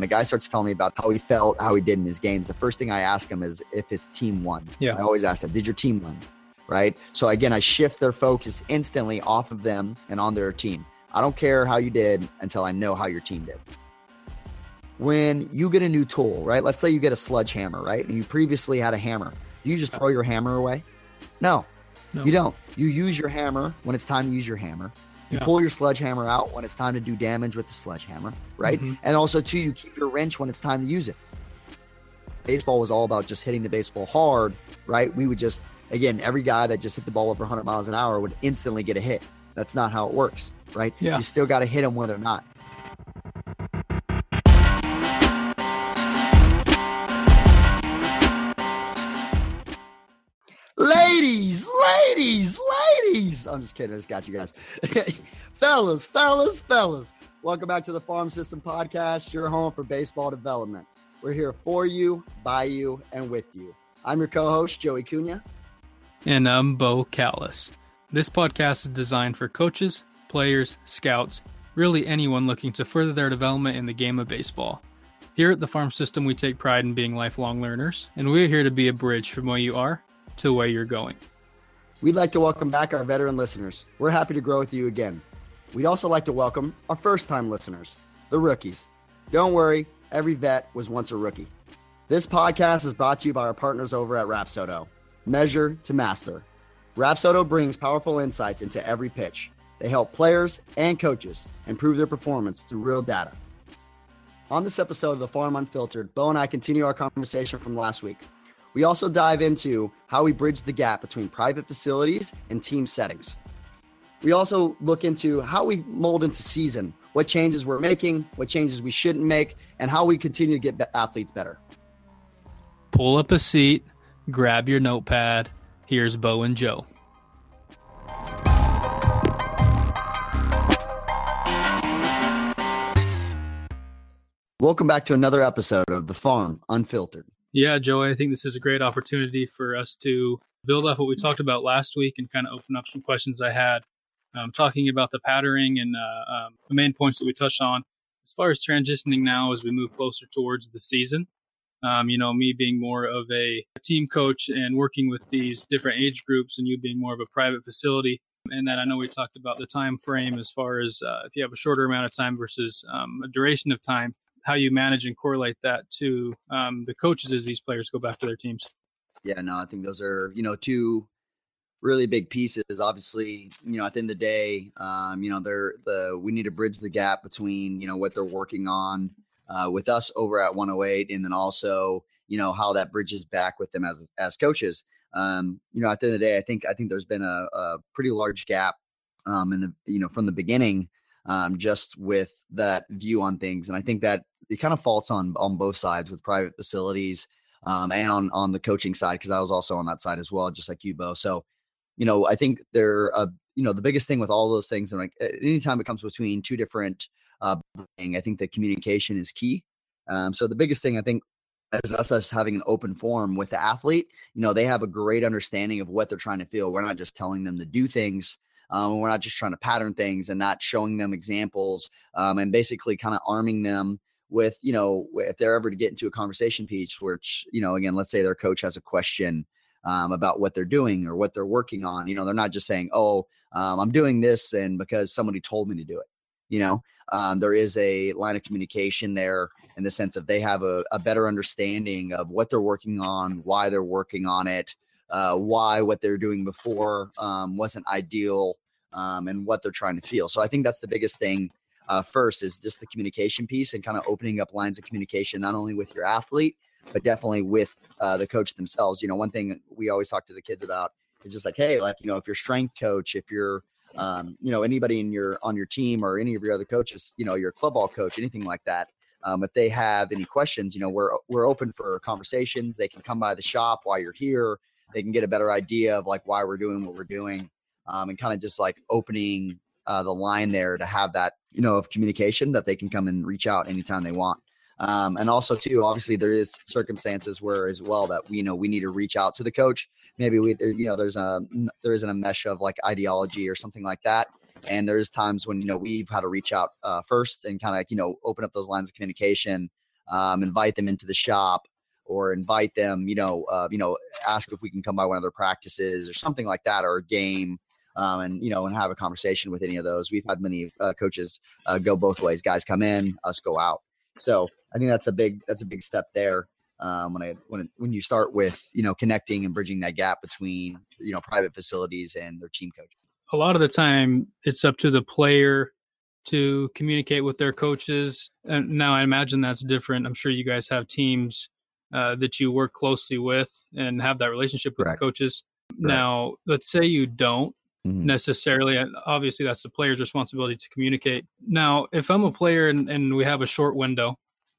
when a guy starts telling me about how he felt, how he did in his games, the first thing I ask him is if his team won. Yeah. I always ask that. Did your team win? Right. So again, I shift their focus instantly off of them and on their team. I don't care how you did until I know how your team did. When you get a new tool, right? Let's say you get a sledgehammer, right? And you previously had a hammer. Do you just throw your hammer away? No, No. you don't. You use your hammer when it's time to use your hammer. You Yeah. pull your sledgehammer out when it's time to do damage with the sledgehammer, right? Mhm. And also, too, you keep your wrench when it's time to use it. Baseball was all about just hitting the baseball hard, right? We would just, again, every guy that just hit the ball over 100 miles an hour would instantly get a hit. That's not how it works, right? Yeah. You still got to hit them when they're not. Ladies, ladies, ladies. I'm just kidding. I just got you guys. fellas, fellas, fellas. Welcome back to the Farm System Podcast, your home for baseball development. We're here for you, by you, and with you. I'm your co host, Joey Cunha. And I'm Beau Kallas. This podcast is designed for coaches, players, scouts, really anyone looking to further their development in the game of baseball. Here at the Farm System, we take pride in being lifelong learners, and we're here to be a bridge from where you are to where you're going. We'd like to welcome back our veteran listeners. We're happy to grow with you again. We'd also like to welcome our first time listeners, the rookies. Don't worry, every vet was once a rookie. This podcast is brought to you by our partners over at Rapsodo. Measure to master. Rapsodo brings powerful insights into every pitch. They help players and coaches improve their performance through real data. On this episode of the Farm Unfiltered, Beau and I continue our conversation from last week. We also dive into how we bridge the gap between private facilities and team settings. We also look into how we mold into season, what changes we're making, what changes we shouldn't make, and how we continue to get athletes better. Pull up a seat, grab your notepad. Here's Beau and Joe. Welcome back to another episode of The Farm Unfiltered. Yeah, Joey, I think this is a great opportunity for us to build off what we talked about last week and kind of open up some questions I had, um, talking about the patterning and uh, um, the main points that we touched on. As far as transitioning now as we move closer towards the season, um, you know, me being more of a team coach and working with these different age groups, and you being more of a private facility. And then I know we talked about the time frame as far as uh, if you have a shorter amount of time versus um, a duration of time how you manage and correlate that to um, the coaches as these players go back to their teams. Yeah, no, I think those are, you know, two really big pieces. Obviously, you know, at the end of the day, um, you know, they're the we need to bridge the gap between, you know, what they're working on uh, with us over at 108 and then also, you know, how that bridges back with them as as coaches. Um, you know, at the end of the day, I think I think there's been a, a pretty large gap um in the you know from the beginning um just with that view on things. And I think that it kind of faults on on both sides with private facilities um, and on on the coaching side because I was also on that side as well, just like you, Beau. So, you know, I think they're uh, you know the biggest thing with all those things, and like anytime it comes between two different, uh, I think the communication is key. Um, so the biggest thing I think as us us having an open forum with the athlete, you know, they have a great understanding of what they're trying to feel. We're not just telling them to do things. Um, we're not just trying to pattern things and not showing them examples um, and basically kind of arming them with you know if they're ever to get into a conversation piece which you know again let's say their coach has a question um, about what they're doing or what they're working on you know they're not just saying oh um, i'm doing this and because somebody told me to do it you know? Um, there is a line of communication there in the sense of they have a, a better understanding of what they're working on why they're working on it uh, why what they're doing before um, wasn't ideal um, and what they're trying to feel. So i think that's the biggest thing uh, first is just the communication piece and kind of opening up lines of communication, not only with your athlete, but definitely with uh, the coach themselves. You know, one thing we always talk to the kids about is just like, hey, like, you know, if your strength coach, if you're, um, you know, anybody in your, on your team or any of your other coaches, you know, your club ball coach, anything like that. Um, if they have any questions, you know, we're, we're open for conversations. They can come by the shop while you're here. They can get a better idea of like why we're doing what we're doing um, and kind of just like opening uh, the line there to have that you know of communication that they can come and reach out anytime they want. Um, and also too obviously there is circumstances where as well that we you know we need to reach out to the coach. Maybe we you know there's a there isn't a mesh of like ideology or something like that. And there's times when you know we've had to reach out uh, first and kind of you know open up those lines of communication um, invite them into the shop or invite them, you know, uh, you know, ask if we can come by one of their practices or something like that, or a game, um, and you know, and have a conversation with any of those. We've had many uh, coaches uh, go both ways. Guys come in, us go out. So I think that's a big that's a big step there. Um, when I when when you start with you know connecting and bridging that gap between you know private facilities and their team coach. A lot of the time, it's up to the player to communicate with their coaches. And now I imagine that's different. I'm sure you guys have teams uh, that you work closely with and have that relationship with Correct. coaches. Correct. Now, let's say you don't mm-hmm. necessarily. Obviously, that's the player's responsibility to communicate. Now, if I'm a player and, and we have a short window,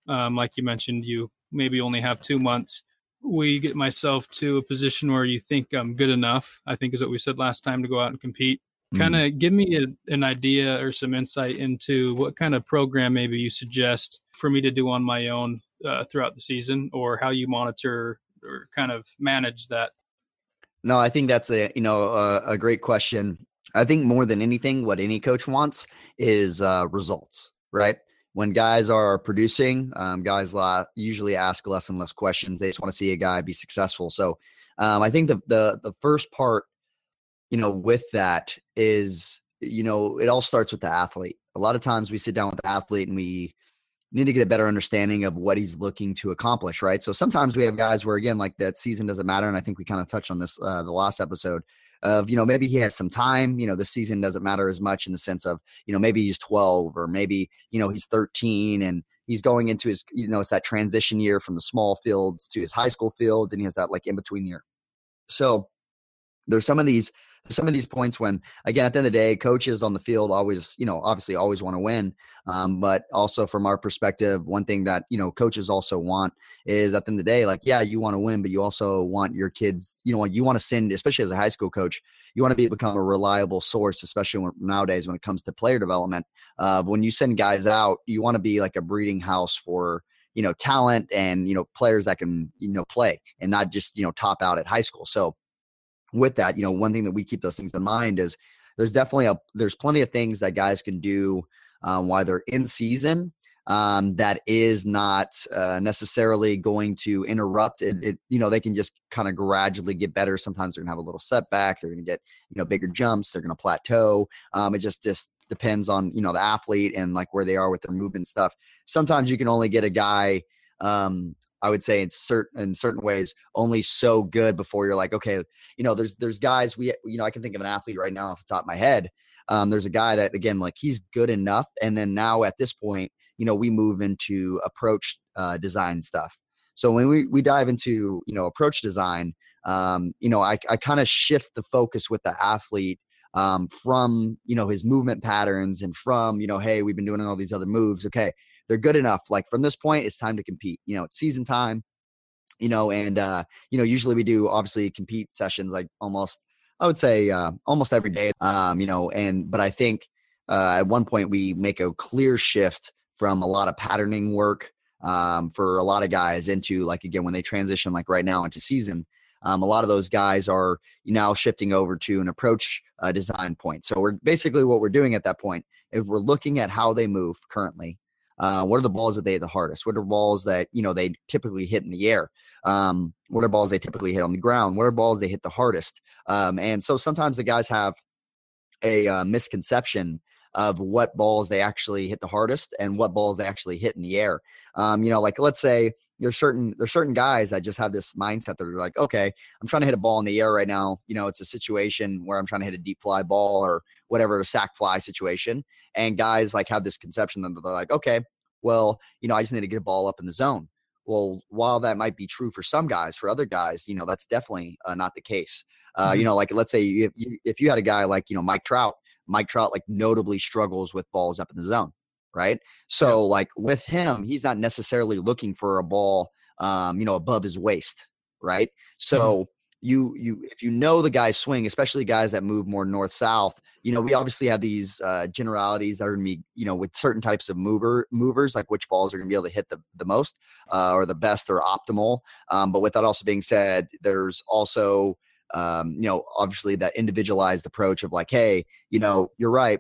um, like you mentioned, you maybe only have two months. We get myself to a position where you think I'm good enough. I think is what we said last time to go out and compete. Kind of mm-hmm. give me a, an idea or some insight into what kind of program maybe you suggest for me to do on my own uh, throughout the season, or how you monitor or kind of manage that? No, I think that's a you know a, a great question. I think more than anything, what any coach wants is uh, results, right? When guys are producing, um, guys la- usually ask less and less questions. They just want to see a guy be successful. So, um, I think the the the first part, you know, with that is you know it all starts with the athlete. A lot of times we sit down with the athlete and we need to get a better understanding of what he's looking to accomplish, right? So sometimes we have guys where again, like that season doesn't matter, and I think we kind of touched on this uh, the last episode of you know maybe he has some time, you know, the season doesn't matter as much in the sense of you know maybe he's 12 or maybe you know he's 13 and he's going into his you know it's that transition year from the small fields to his high school fields and he has that like in between year. So there's some of these some of these points when again at the end of the day coaches on the field always you know obviously always want to win um, but also from our perspective one thing that you know coaches also want is at the end of the day like yeah you want to win but you also want your kids you know you want to send especially as a high school coach you want to be become a reliable source especially when, nowadays when it comes to player development uh, when you send guys out you want to be like a breeding house for you know talent and you know players that can you know play and not just you know top out at high school. So with that, you know, one thing that we keep those things in mind is there's definitely a there's plenty of things that guys can do um, while they're in season um, that is not uh, necessarily going to interrupt it, it, You know, they can just kind of gradually get better. Sometimes they're gonna have a little setback. They're gonna get you know bigger jumps. They're gonna plateau. Um, it just just depends on you know the athlete and like where they are with their movement stuff. Sometimes you can only get a guy um, I would say in certain in certain ways only so good before you're like, okay, you know, there's there's guys we you know I can think of an athlete right now off the top of my head. Um, there's a guy that again like he's good enough, and then now at this point, you know, we move into approach uh, design stuff. So when we we dive into you know approach design, um, you know, I I kind of shift the focus with the athlete um, from you know his movement patterns and from you know hey we've been doing all these other moves okay they're good enough. Like from this point, it's time to compete. You know, it's season time. You know, and uh, you know, usually we do obviously compete sessions like almost I would say uh, almost every day. Um, you know, and but I think uh, at one point we make a clear shift from a lot of patterning work um, for a lot of guys into like again when they transition like right now into season. Um, a lot of those guys are now shifting over to an approach uh, design point. So we're basically what we're doing at that point is we're looking at how they move currently uh, what are the balls that they hit the hardest? What are balls that you know they typically hit in the air? Um, what are balls they typically hit on the ground? What are balls they hit the hardest? Um, and so sometimes the guys have a uh, misconception of what balls they actually hit the hardest and what balls they actually hit in the air. Um, you know, like let's say there's certain there's certain guys that just have this mindset that they're like, okay, I'm trying to hit a ball in the air right now. You know, it's a situation where I'm trying to hit a deep fly ball or whatever, a sac fly situation. And guys like have this conception that they're like, okay, well, you know, I just need to get a ball up in the zone. Well, while that might be true for some guys, for other guys, you know, that's definitely uh, not the case. Uh, mm-hmm. You know, like let's say if you, if you had a guy like you know Mike Trout, Mike Trout like notably struggles with balls up in the zone, right? So yeah. like with him, he's not necessarily looking for a ball, um, you know, above his waist, right? So. Mm-hmm you you if you know the guy's swing, especially guys that move more north south, you know we obviously have these uh, generalities that are to be you know with certain types of mover movers like which balls are to be able to hit the the most uh, or the best or optimal. Um, but with that also being said, there's also um, you know obviously that individualized approach of like, hey, you know you're right.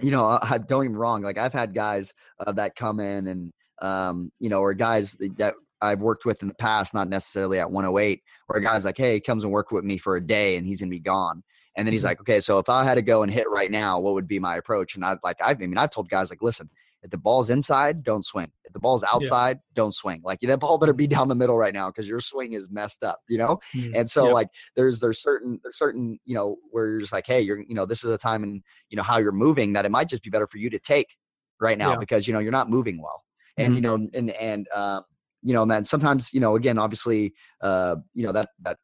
You know, I, don't me wrong. Like I've had guys uh, that come in and um, you know, or guys that I've worked with in the past, not necessarily at 108, where a guy's like, hey, he comes and work with me for a day and he's gonna be gone. And then he's mm-hmm. like, okay, so if I had to go and hit right now, what would be my approach? And I like, I mean, I've told guys like, listen, if the ball's inside, don't swing. If the ball's outside, yeah. don't swing. Like that ball better be down the middle right now because your swing is messed up, you know? Mm-hmm. And so yeah. like there's there's certain there's certain, you know, where you're just like, hey, you're you know, this is a time and you know how you're moving that it might just be better for you to take right now yeah. because you know you're not moving well. And mm-hmm. you know, and and um, you know, and then sometimes, you know, again, obviously, uh, you know, that that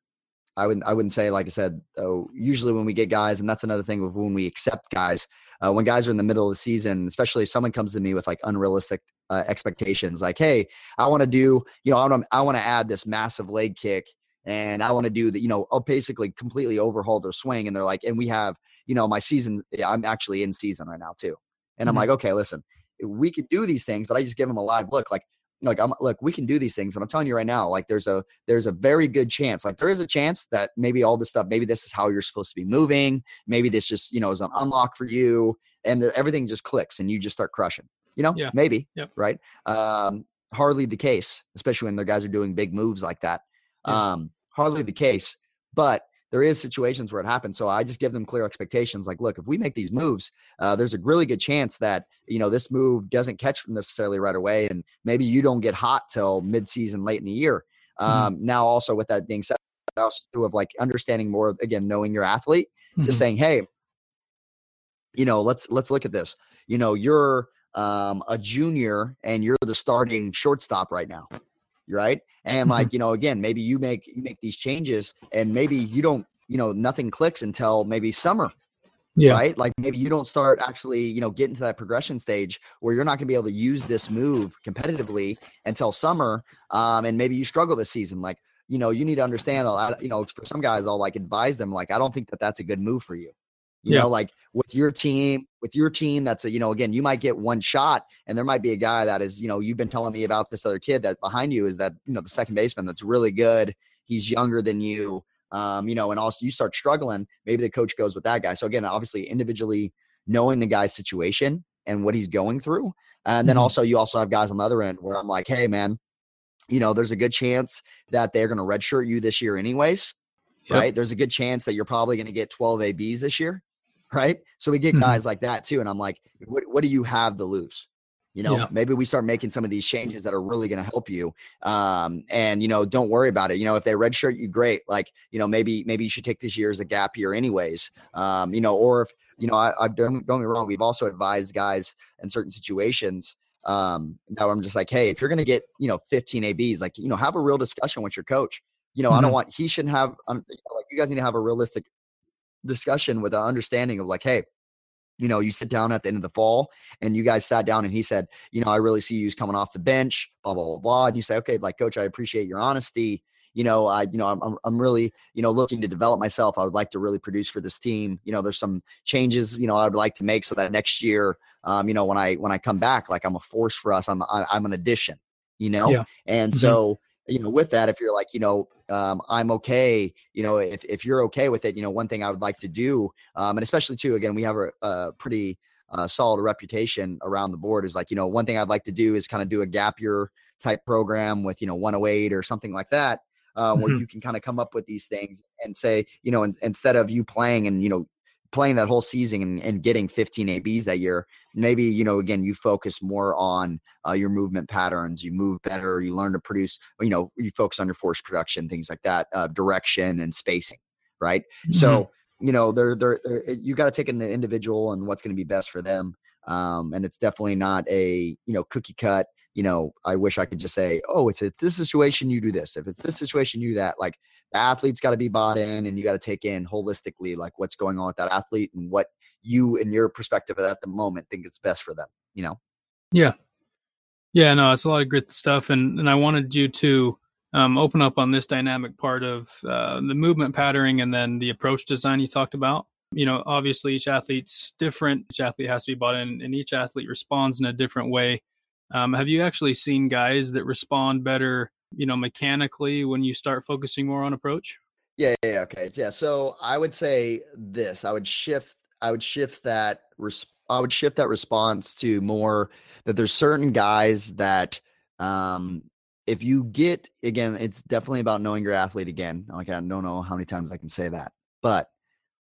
I wouldn't I wouldn't say like I said. Oh, usually when we get guys, and that's another thing of when we accept guys, uh, when guys are in the middle of the season, especially if someone comes to me with like unrealistic uh, expectations, like, hey, I want to do, you know, I want to I want to add this massive leg kick, and I want to do the, you know, I'll basically completely overhaul their swing, and they're like, and we have, you know, my season, I'm actually in season right now too, and I'm mm-hmm. like, okay, listen, we could do these things, but I just give them a live look, like like I'm look, we can do these things, but I'm telling you right now, like there's a there's a very good chance, like there is a chance that maybe all this stuff, maybe this is how you're supposed to be moving, maybe this just you know is an unlock for you, and the, everything just clicks and you just start crushing. You know, yeah. maybe, yep. right? Um, hardly the case, especially when the guys are doing big moves like that. Yeah. Um, hardly the case, but there is situations where it happens. So I just give them clear expectations. Like, look, if we make these moves, uh, there's a really good chance that you know this move doesn't catch necessarily right away, and maybe you don't get hot till mid-season, late in the year. Mm-hmm. Um, mm-hmm. Now, also with that being said, I also do of like understanding more again, knowing your athlete, mm-hmm. just saying, hey, you know, let's let's look at this. You know, you're um, a junior and you're the starting shortstop right now right? And like, you know, again, maybe you make you make these changes and maybe you don't, you know, nothing clicks until maybe summer. Yeah. Right. Like maybe you don't start actually, you know, getting to that progression stage where you're not going to be able to use this move competitively until summer. Um, and maybe you struggle this season. Like, you know, you need to understand, you know, for some guys, I'll like advise them, like, I don't think that that's a good move for you. You yeah. know, like with your team, with your team, that's a, you know, again, you might get one shot and there might be a guy that is, you know, you've been telling me about this other kid that behind you is that, you know, the second baseman that's really good. He's younger than you. Um, you know, and also you start struggling, maybe the coach goes with that guy. So again, obviously individually knowing the guy's situation and what he's going through. And then mm-hmm. also you also have guys on the other end where I'm like, hey man, you know, there's a good chance that they're going to redshirt you this year anyways. Yep. Right. There's a good chance that you're probably going to get 12 ABs this year right? So we get mm-hmm. guys like that too. And I'm like, what, what do you have to lose? You know, yeah. maybe we start making some of these changes that are really going to help you. Um, and you know, don't worry about it. You know, if they redshirt you, great. Like, you know, maybe maybe you should take this year as a gap year, anyways. Um, you know, or if you know, I, I've done don't get me wrong. We've also advised guys in certain situations um, that I'm just like, hey, if you're going to get you know 15 ABs, like you know, have a real discussion with your coach. You know, mm-hmm. I don't mm-hmm. want he shouldn't have. Um, like you guys need to have a realistic discussion with an understanding of like, hey, you know, you sit down at the end of the fall and you guys sat down and he said, you know, I really see you coming off the bench, blah, blah, blah, blah. And you say, okay, like coach, I appreciate your honesty. You know, I, you know, I'm, I'm really, you know, looking to develop myself. I would like to really produce for this team. You know, there's some changes, you know, I'd like to make so that next year, um, you know, when I, when I come back, like I'm a force for us, I'm, I'm an addition, you know? Yeah. And mm-hmm. so, you know, with that, if you're like, you know, um, I'm okay, you know, if, if you're okay with it, you know, one thing I would like to do, um, and especially too, again, we have a, a pretty uh, solid reputation around the board is like, you know, one thing I'd like to do is kind of do a gap year type program with, you know, 108 or something like that. Uh, mm-hmm. Where you can kind of come up with these things and say, you know, in, instead of you playing and you know playing that whole season and, and, getting 15 ABs that year, maybe, you know, again, you focus more on uh, your movement patterns, you move better, you learn to produce, you know, you focus on your force production, things like that, uh, direction and spacing. Right. Mm-hmm. So, you know, they're, they're, they're you got to take in the individual and what's going to be best for them. Um, and it's definitely not a, you know, cookie cut, you know, I wish I could just say, oh, it's a this situation, you do this. If it's this situation, you do that. Like the athlete's got to be bought in and you got to take in holistically like what's going on with that athlete and what you and your perspective at the moment think is best for them you know? Yeah. Yeah no it's a lot of great stuff and and i wanted you to um, open up on this dynamic part of uh, the movement patterning and then the approach design you talked about. You know obviously each athlete's different. Each athlete has to be bought in and each athlete responds in a different way. Um, have you actually seen guys that respond better you know, mechanically when you start focusing more on approach? Yeah, yeah, okay. Yeah. So I would say this. I would shift I would shift that res- I would shift that response to more that there's certain guys that um if you get again, it's definitely about knowing your athlete again. I don't know how many times I can say that. But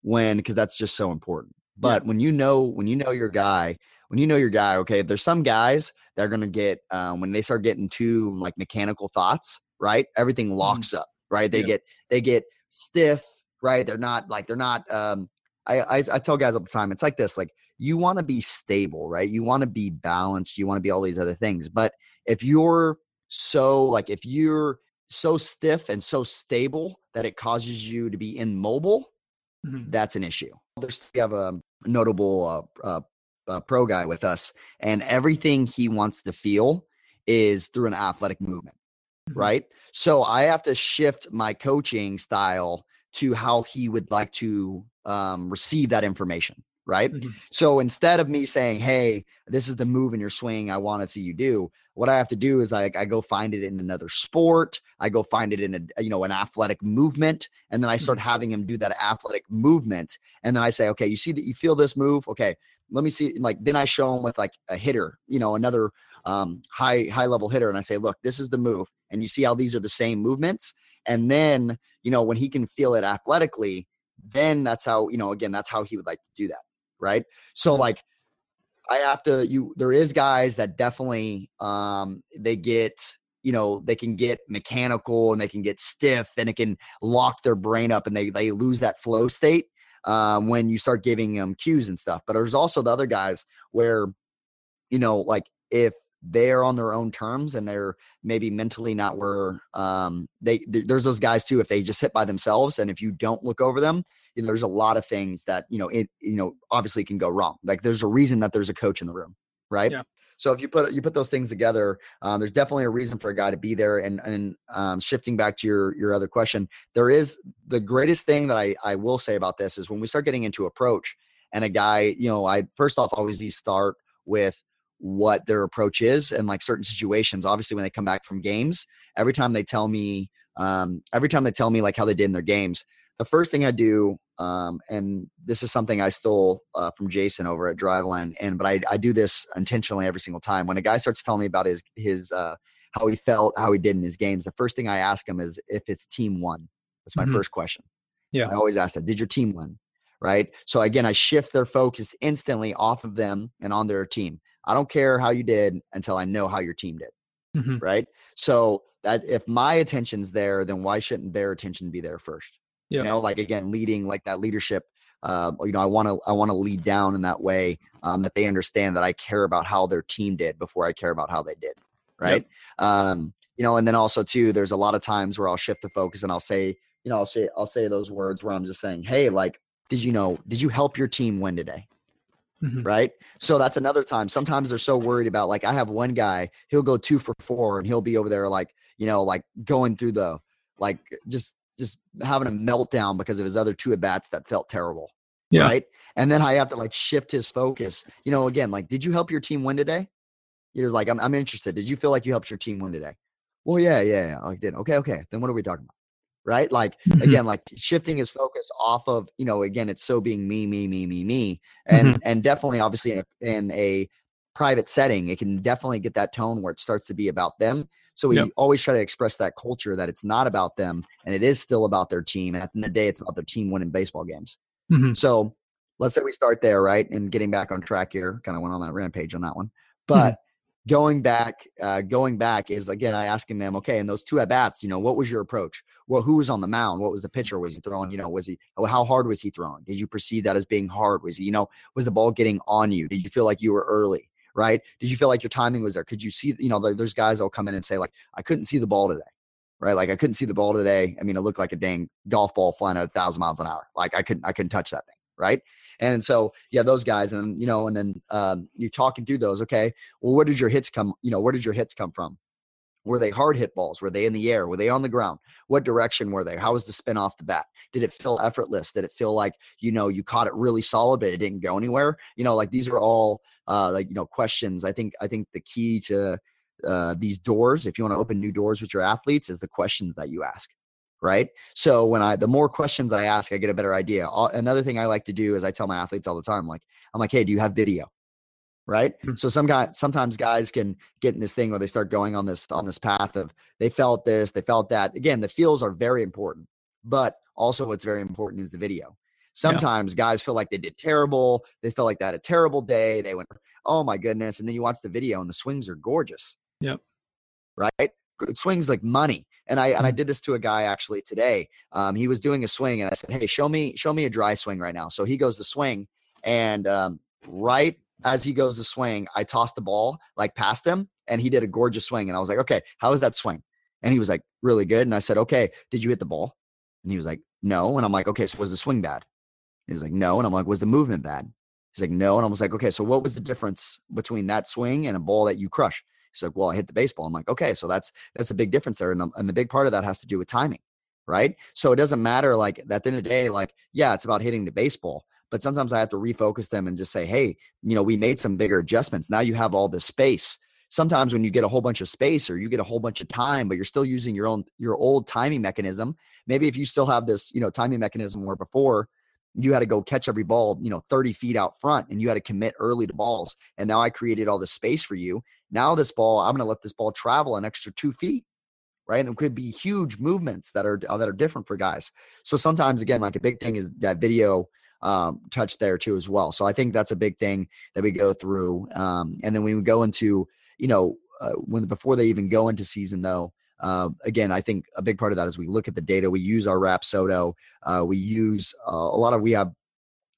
when because that's just so important. But yeah. when you know when you know your guy, when you know your guy, okay, there's some guys that are gonna get um, when they start getting too like mechanical thoughts, right? Everything mm-hmm. locks mm-hmm. up, right? They yeah. get they get stiff, right? They're not like they're not um I, I, I tell guys all the time, it's like this: like you want to be stable, right? You want to be balanced. You want to be all these other things. But if you're so like if you're so stiff and so stable that it causes you to be immobile, mm-hmm. that's an issue. There's we have a notable uh, uh, uh, pro guy with us, and everything he wants to feel is through an athletic movement, mm-hmm. right? So I have to shift my coaching style to how he would like to um, receive that information right? Mm-hmm. So instead of me saying, "Hey, this is the move in your swing I want to see you do," what I have to do is I, I go find it in another sport. I go find it in a you know an athletic movement, and then I start mm-hmm. having him do that athletic movement, and then I say, "Okay, you see that you feel this move? Okay, let me see." Like then I show him with like a hitter, you know, another um, high high level hitter, and I say, "Look, this is the move," and you see how these are the same movements, and then you know when he can feel it athletically then that's how you know again that's how he would like to do that right? So like I have to you there is guys that definitely um they get you know they can get mechanical and they can get stiff and it can lock their brain up and they they lose that flow state um, when you start giving them cues and stuff. But there's also the other guys where you know like if they're on their own terms and they're maybe mentally not where um they there's those guys too if they just hit by themselves and if you don't look over them you know, there's a lot of things that you know it you know obviously can go wrong. Like there's a reason that there's a coach in the room, right? Yeah. So if you put you put those things together, um, there's definitely a reason for a guy to be there. And and um, shifting back to your your other question, there is the greatest thing that I I will say about this is when we start getting into approach and a guy, you know, I first off always start with what their approach is and like certain situations. Obviously, when they come back from games, every time they tell me, um, every time they tell me like how they did in their games, the first thing I do, um, and this is something I stole uh, from Jason over at Driveline, and but I, I do this intentionally every single time. When a guy starts telling me about his his uh, how he felt, how he did in his games, the first thing I ask him is if it's team won. That's my mm-hmm. first question. Yeah, I always ask that. Did your team win? Right. So again, I shift their focus instantly off of them and on their team. I don't care how you did until I know how your team did. Mm-hmm. Right. So that if my attention's there, then why shouldn't their attention be there first? Yeah. You know, like again, leading like that leadership. Uh, you know, I want to I want to lead down in that way um, that they understand that I care about how their team did before I care about how they did. Right. Yep. Um, you know, and then also too, there's a lot of times where I'll shift the focus and I'll say, you know, I'll say I'll say those words where I'm just saying, hey, like, did you know, did you help your team win today? Mm-hmm. Right. So that's another time. Sometimes they're so worried about like I have one guy, he'll go two for four and he'll be over there like, you know, like going through the like just just having a meltdown because of his other two at bats that felt terrible. Yeah. Right. And then I have to like shift his focus. You know, again, like, did you help your team win today? You're like, I'm, I'm interested. Did you feel like you helped your team win today? Well, yeah, yeah, yeah. I did. Okay, okay. Then what are we talking about? Right. Like mm-hmm. again, like shifting his focus off of, you know, again, it's so being me, me, me, me, me. And mm-hmm. and definitely obviously in a, in a private setting, it can definitely get that tone where it starts to be about them. So we yep. always try to express that culture that it's not about them and it is still about their team. And at the end of the day, it's about their team winning baseball games. Mm-hmm. So let's say we start there, right? And getting back on track here, kind of went on that rampage on that one. But mm-hmm. going back, uh, going back is again, I asking them, okay, and those two at bats, you know, what was your approach? Well, who was on the mound? What was the pitcher? Was he throwing? You know, was he? How hard was he throwing? Did you perceive that as being hard? Was he? You know, was the ball getting on you? Did you feel like you were early? Right? Did you feel like your timing was there? Could you see, you know, there's guys that'll come in and say, like, I couldn't see the ball today, right? Like I couldn't see the ball today. I mean, it looked like a dang golf ball flying at a thousand miles an hour. Like I couldn't, I couldn't touch that thing, right? And so, yeah, those guys, and you know, and then um, you're talking through those. Okay, well, where did your hits come? You know, where did your hits come from? Were they hard hit balls? Were they in the air? Were they on the ground? What direction were they? How was the spin off the bat? Did it feel effortless? Did it feel like, you know, you caught it really solid, but it didn't go anywhere? You know, like these are all uh, like, you know, questions. I think, I think the key to uh, these doors, if you want to open new doors with your athletes, is the questions that you ask right so when i the more questions i ask i get a better idea another thing i like to do is i tell my athletes all the time like i'm like hey do you have video right? Mm-hmm. So some guy sometimes guys can get in this thing where they start going on this on this path of they felt this, they felt that. Again, the feels are very important, but also what's very important is the video. Sometimes yeah. guys feel like they did terrible. They felt like they had a terrible day. They went, oh my goodness. And then you watch the video and the swings are gorgeous. Yep. Right? It swings like money. And I and I mm-hmm. did this to a guy actually today. Um, he was doing a swing and I said, Hey, show me, show me a dry swing right now. So he goes to swing and um, right as he goes to swing, I tossed the ball like past him and he did a gorgeous swing. And I was like, okay, how was that swing? And he was like, really good. And I said, okay, did you hit the ball? And he was like, no. And I'm like, okay, so was the swing bad? He's like, no. And I'm like, was the movement bad? He's like, no. And I was like, okay, so what was the difference between that swing and a ball that you crush? He's like, well, I hit the baseball. I'm like, okay, so that's that's a big difference there. And, and the big part of that has to do with timing, right? So it doesn't matter. Like at the end of the day, like, yeah, it's about hitting the baseball. But sometimes I have to refocus them and just say, hey, you know, we made some bigger adjustments. Now you have all this space. Sometimes when you get a whole bunch of space or you get a whole bunch of time, but you're still using your own your old timing mechanism. Maybe if you still have this, you know, timing mechanism where before you had to go catch every ball, you know, 30 feet out front and you had to commit early to balls. And now I created all this space for you. Now this ball, I'm going to let this ball travel an extra two feet. Right. And it could be huge movements that are that are different for guys. So sometimes again, like a big thing is that video um, touch there too as well. So I think that's a big thing that we go through. Um, and then we go into, you know, uh, when before they even go into season though, uh, again, I think a big part of that is we look at the data. We use our Rapsodo. Uh, we use uh, a lot of we have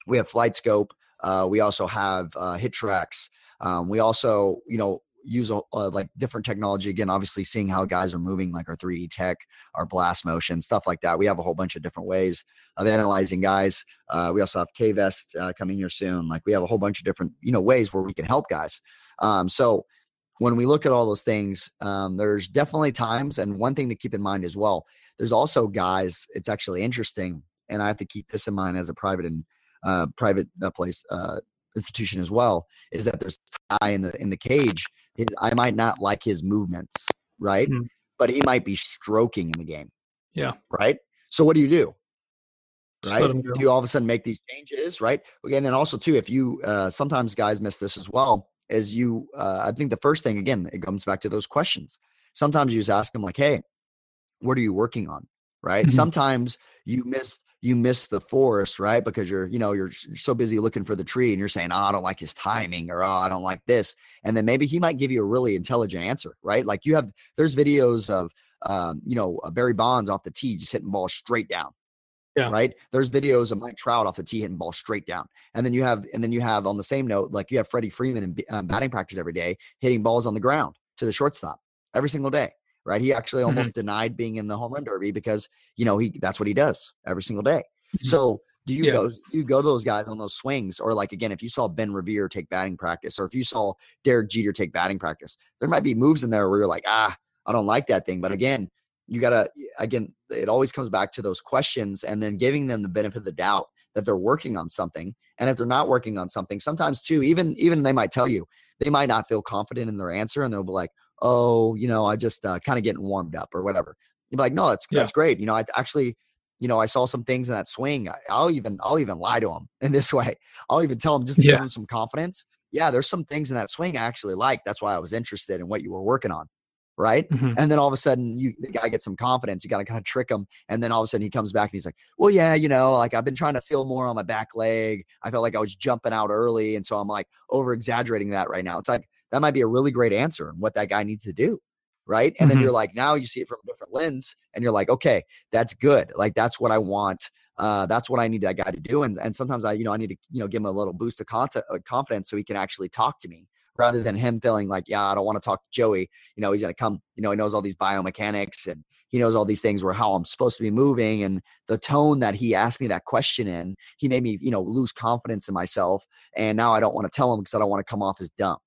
we have FlightScope. Uh, we also have uh, HitTrax. Um, we also, you know, use a, uh, like different technology again obviously seeing how guys are moving like our 3d tech our blast motion stuff like that. We have a whole bunch of different ways of analyzing guys. Uh, we also have k-vest uh, coming here soon. Like we have a whole bunch of different you know ways where we can help guys. Um, so when we look at all those things um, there's definitely times and one thing to keep in mind as well there's also guys it's actually interesting and i have to keep this in mind as a private and uh, private uh, place uh, institution as well is that there's tie in the in the cage his, I might not like his movements, right? Mm-hmm. But he might be stroking in the game. Yeah. Right. So what do you do? Right. Do you all of a sudden make these changes? Right. And then also too, if you uh, sometimes guys miss this as well, is you. Uh, I think the first thing again, it comes back to those questions. Sometimes you just ask them like, "Hey, what are you working on?" Right. Mm-hmm. Sometimes you miss you miss the forest, right? Because you're, you know, you're so busy looking for the tree and you're saying, oh, I don't like his timing or oh, I don't like this. And then maybe he might give you a really intelligent answer, right? Like you have, there's videos of, um, you know, uh, Barry Bonds off the tee just hitting balls straight down. Yeah. Right. There's videos of Mike Trout off the tee hitting balls straight down. And then you have, and then you have on the same note, like you have Freddie Freeman in um, batting practice every day hitting balls on the ground to the shortstop every single day right? He actually mm-hmm. almost mm-hmm. denied being in the home run derby because you know he that's what he does every single day. Mm-hmm. So do you yeah. go you go to those guys on those swings or like again if you saw Ben Revere take batting practice or if you saw Derek Jeter take batting practice, there might be moves in there where you're like ah I don't like that thing, but again you gotta again it always comes back to those questions and then giving them the benefit of the doubt that they're working on something and if they're not working on something sometimes too even even they might tell you they might not feel confident in their answer and they'll be like oh, you know, I just uh, kind of getting warmed up or whatever. You're like, no, that's yeah. that's great. You know, I actually, you know, I saw some things in that swing. I, will even I'll even lie to them in this way. I'll even tell them just to yeah. give them some confidence. Yeah, there's some things in that swing I actually like. That's why I was interested in what you were working on. Right. Mm-hmm. And then all of a sudden you the guy gets some confidence. You got to kind of trick him. And then all of a sudden he comes back and he's like, Well, yeah, you know, like I've been trying to feel more on my back leg. I felt like I was jumping out early. And so I'm like over exaggerating that right now. It's like that might be a really great answer and what that guy needs to do right? And mm-hmm. then you're like, now you see it from a different lens, and you're like, okay, that's good. Like that's what I want. Uh, that's what I need that guy to do. And and sometimes I, you know, I need to, you know, give him a little boost of content, uh, confidence so he can actually talk to me rather than him feeling like, yeah, I don't want to talk to Joey. You know, he's gonna come. You know, he knows all these biomechanics and he knows all these things where how I'm supposed to be moving and the tone that he asked me that question in, he made me, you know, lose confidence in myself. And now I don't want to tell him because I don't want to come off as dumb.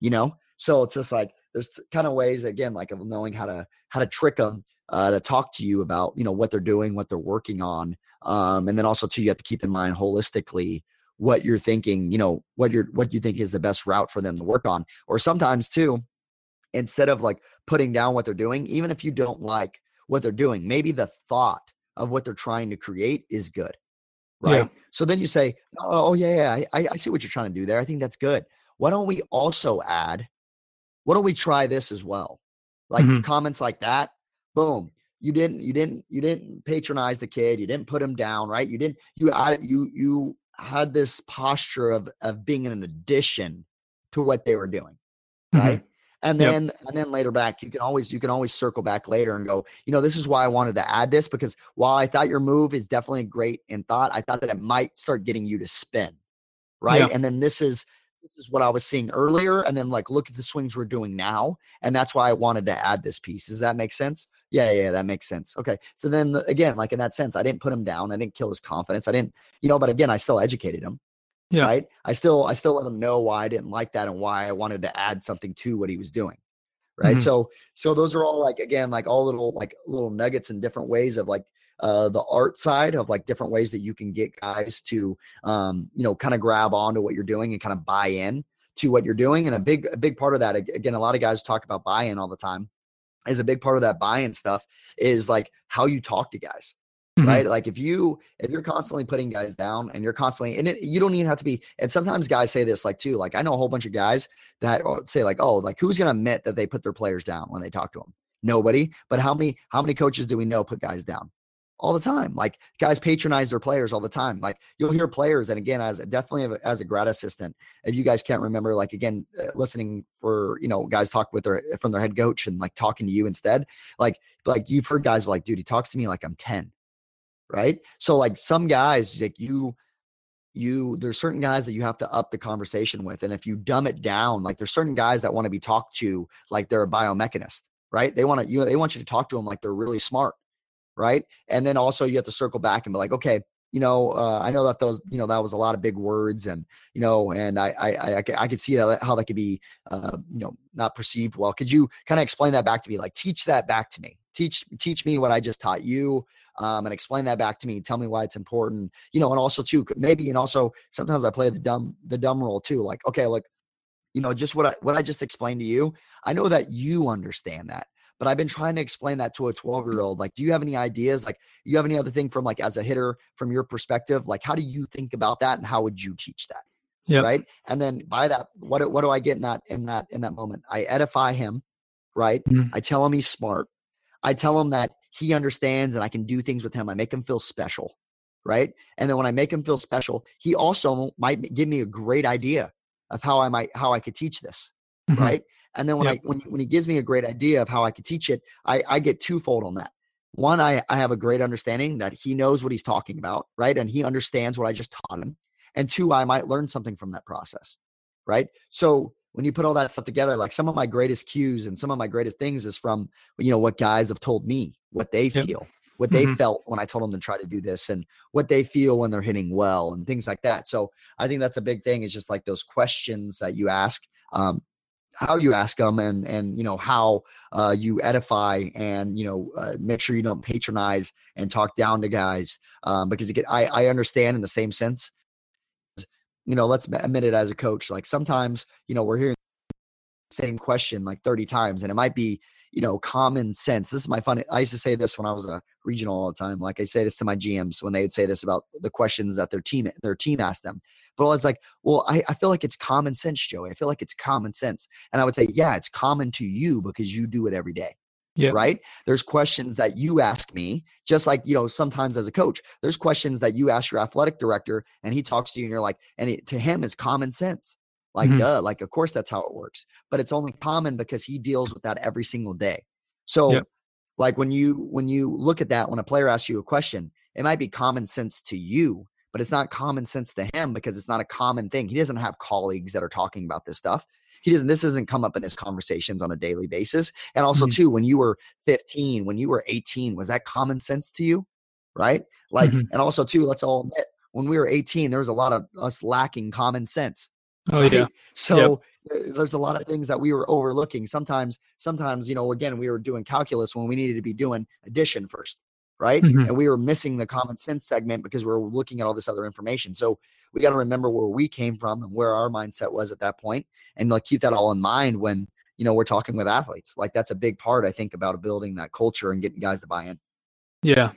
You know? So it's just like there's kind of ways again like of knowing how to how to trick them uh, to talk to you about you know what they're doing what they're working on um, and then also too you have to keep in mind holistically what you're thinking you know what you're what you think is the best route for them to work on or sometimes too instead of like putting down what they're doing even if you don't like what they're doing maybe the thought of what they're trying to create is good right yeah. so then you say oh, oh yeah yeah I, I see what you're trying to do there i think that's good why don't we also add, why don't we try this as well? Like mm-hmm. comments like that, boom. You didn't, you didn't, you didn't patronize the kid. You didn't put him down, right? You didn't, you, I, you, you had this posture of of being an addition to what they were doing, right? Mm-hmm. And then yep. and then later back, you can always you can always circle back later and go, you know, this is why I wanted to add this because while I thought your move is definitely great in thought, I thought that it might start getting you to spin, right? Yeah. And then this is this is what I was seeing earlier, and then like look at the swings we're doing now, and that's why I wanted to add this piece. Does that make sense? Yeah, yeah, that makes sense. Okay, so then again, like in that sense, I didn't put him down, I didn't kill his confidence, I didn't, you know, but again, I still educated him. Yeah. Right. I still I still let him know why I didn't like that and why I wanted to add something to what he was doing. Right. Mm-hmm. So so those are all like again, like all little like little nuggets and different ways of like uh the art side of like different ways that you can get guys to um, you know, kind of grab onto what you're doing and kind of buy in to what you're doing. And a big a big part of that, again, a lot of guys talk about buy-in all the time. Is a big part of that buy-in stuff is like how you talk to guys mm-hmm. right? Like if you if you're constantly putting guys down and you're constantly and it, you don't even have to be. And sometimes guys say this like too. Like I know a whole bunch of guys that say like, oh, like who's gonna admit that they put their players down when they talk to them? Nobody. But how many how many coaches do we know put guys down? All the time. Like guys patronize their players all the time. Like you'll hear players, and again, as definitely as a grad assistant, if you guys can't remember, like again, uh, listening for you know guys talk with their from their head coach and like talking to you instead, like like you've heard guys like, dude, he talks to me like I'm ten right? So like some guys, like you, you there's certain guys that you have to up the conversation with, and if you dumb it down, like there's certain guys that want to be talked to like they're a biomechanist, right? They want to you they want you to talk to them like they're really smart, right? And then also you have to circle back and be like, okay, you know, uh, I know that those, you know, that was a lot of big words, and you know, and I, I, I, I could see that how that could be, uh, you know, not perceived well. Could you kind of explain that back to me? Like, teach that back to me. Teach, teach me what I just taught you um, and explain that back to me. Tell me why it's important, you know, and also too, maybe, and also sometimes I play the dumb, the dumb role too. Like, okay, look, you know, just what I, what I just explained to you. I know that you understand that, but I've been trying to explain that to a 12 year old. Like, do you have any ideas? Like, you have any other thing from like as a hitter from your perspective? Like, how do you think about that, and how would you teach that? Yeah. Right. And then by that, what what do I get in that in that in that moment? I edify him. Right. Mm-hmm. I tell him he's smart. I tell him that he understands and I can do things with him. I make him feel special. Right. And then when I make him feel special, he also might give me a great idea of how I might, how I could teach this. Mm-hmm. Right. And then when yep. I, when, when he gives me a great idea of how I could teach it, I, I get twofold on that. One, I, I have a great understanding that he knows what he's talking about. Right. And he understands what I just taught him. And two, I might learn something from that process. Right. So when you put all that stuff together, like some of my greatest cues and some of my greatest things is from, you know, what guys have told me, what they yep. feel, what they mm-hmm. felt when I told them to try to do this and what they feel when they're hitting well and things like that. So I think that's a big thing is just like those questions that you ask, um, how you ask them and, and, you know, how uh, you edify and, you know, uh, make sure you don't patronize and talk down to guys um, because it I, I understand in the same sense you know, let's admit it as a coach. Like sometimes, you know, we're hearing the same question like 30 times, and it might be, you know, common sense. This is my fun. I used to say this when I was a regional all the time. Like I say this to my GMs when they would say this about the questions that their team their team asked them. But I was like, well, I, I feel like it's common sense, Joey. I feel like it's common sense. And I would say, yeah, it's common to you because you do it every day. Yeah. Right. There's questions that you ask me, just like, you know, sometimes as a coach, there's questions that you ask your athletic director and he talks to you and you're like, and it, to him is common sense. Like, mm-hmm. duh, like, of course that's how it works. But it's only common because he deals with that every single day. So, yep. like, when you, when you look at that, when a player asks you a question, it might be common sense to you, but it's not common sense to him because it's not a common thing. He doesn't have colleagues that are talking about this stuff he doesn't this doesn't come up in his conversations on a daily basis and also mm-hmm. too when you were 15 when you were 18 was that common sense to you right like mm-hmm. and also too let's all admit when we were 18 there was a lot of us lacking common sense oh right? yeah so yep. there's a lot of things that we were overlooking. Sometimes sometimes you know again we were doing calculus when we needed to be doing addition first right? Mm-hmm. and we were missing the common sense segment because we are looking at all this other information. So we got to remember where we came from and where our mindset was at that point and like keep that all in mind when you know we're talking with athletes. Like that's a big part i think about building that culture and getting guys to buy in. Yeah.